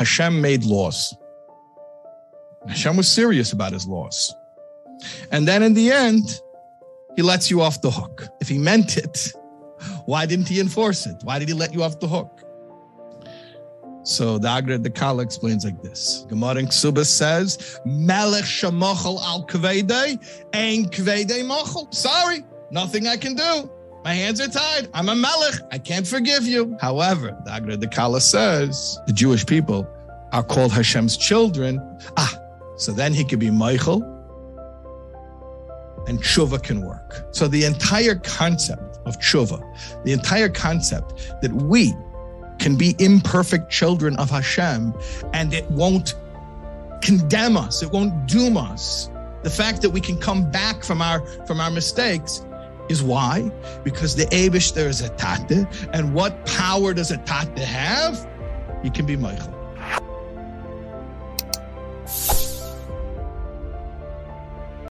Hashem made laws. Hashem was serious about his laws. And then in the end, he lets you off the hook. If he meant it, why didn't he enforce it? Why did he let you off the hook? So the Agra de Kala explains like this. Gemara in Ksubas says, Melech shemochel al kveidei, ein kveidei mochel. Sorry, nothing I can do. My hands are tied. I'm a melech. I can't forgive you. However, the Agra de Kala says the Jewish people are called Hashem's children. Ah, so then he could be mochel and tshuva can work. So the entire concept of tshuva, the entire concept that we can be imperfect children of Hashem and it won't condemn us, it won't doom us. The fact that we can come back from our from our mistakes is why? Because the Aibershter is a tate, and what power does a tate have? He can be mochel.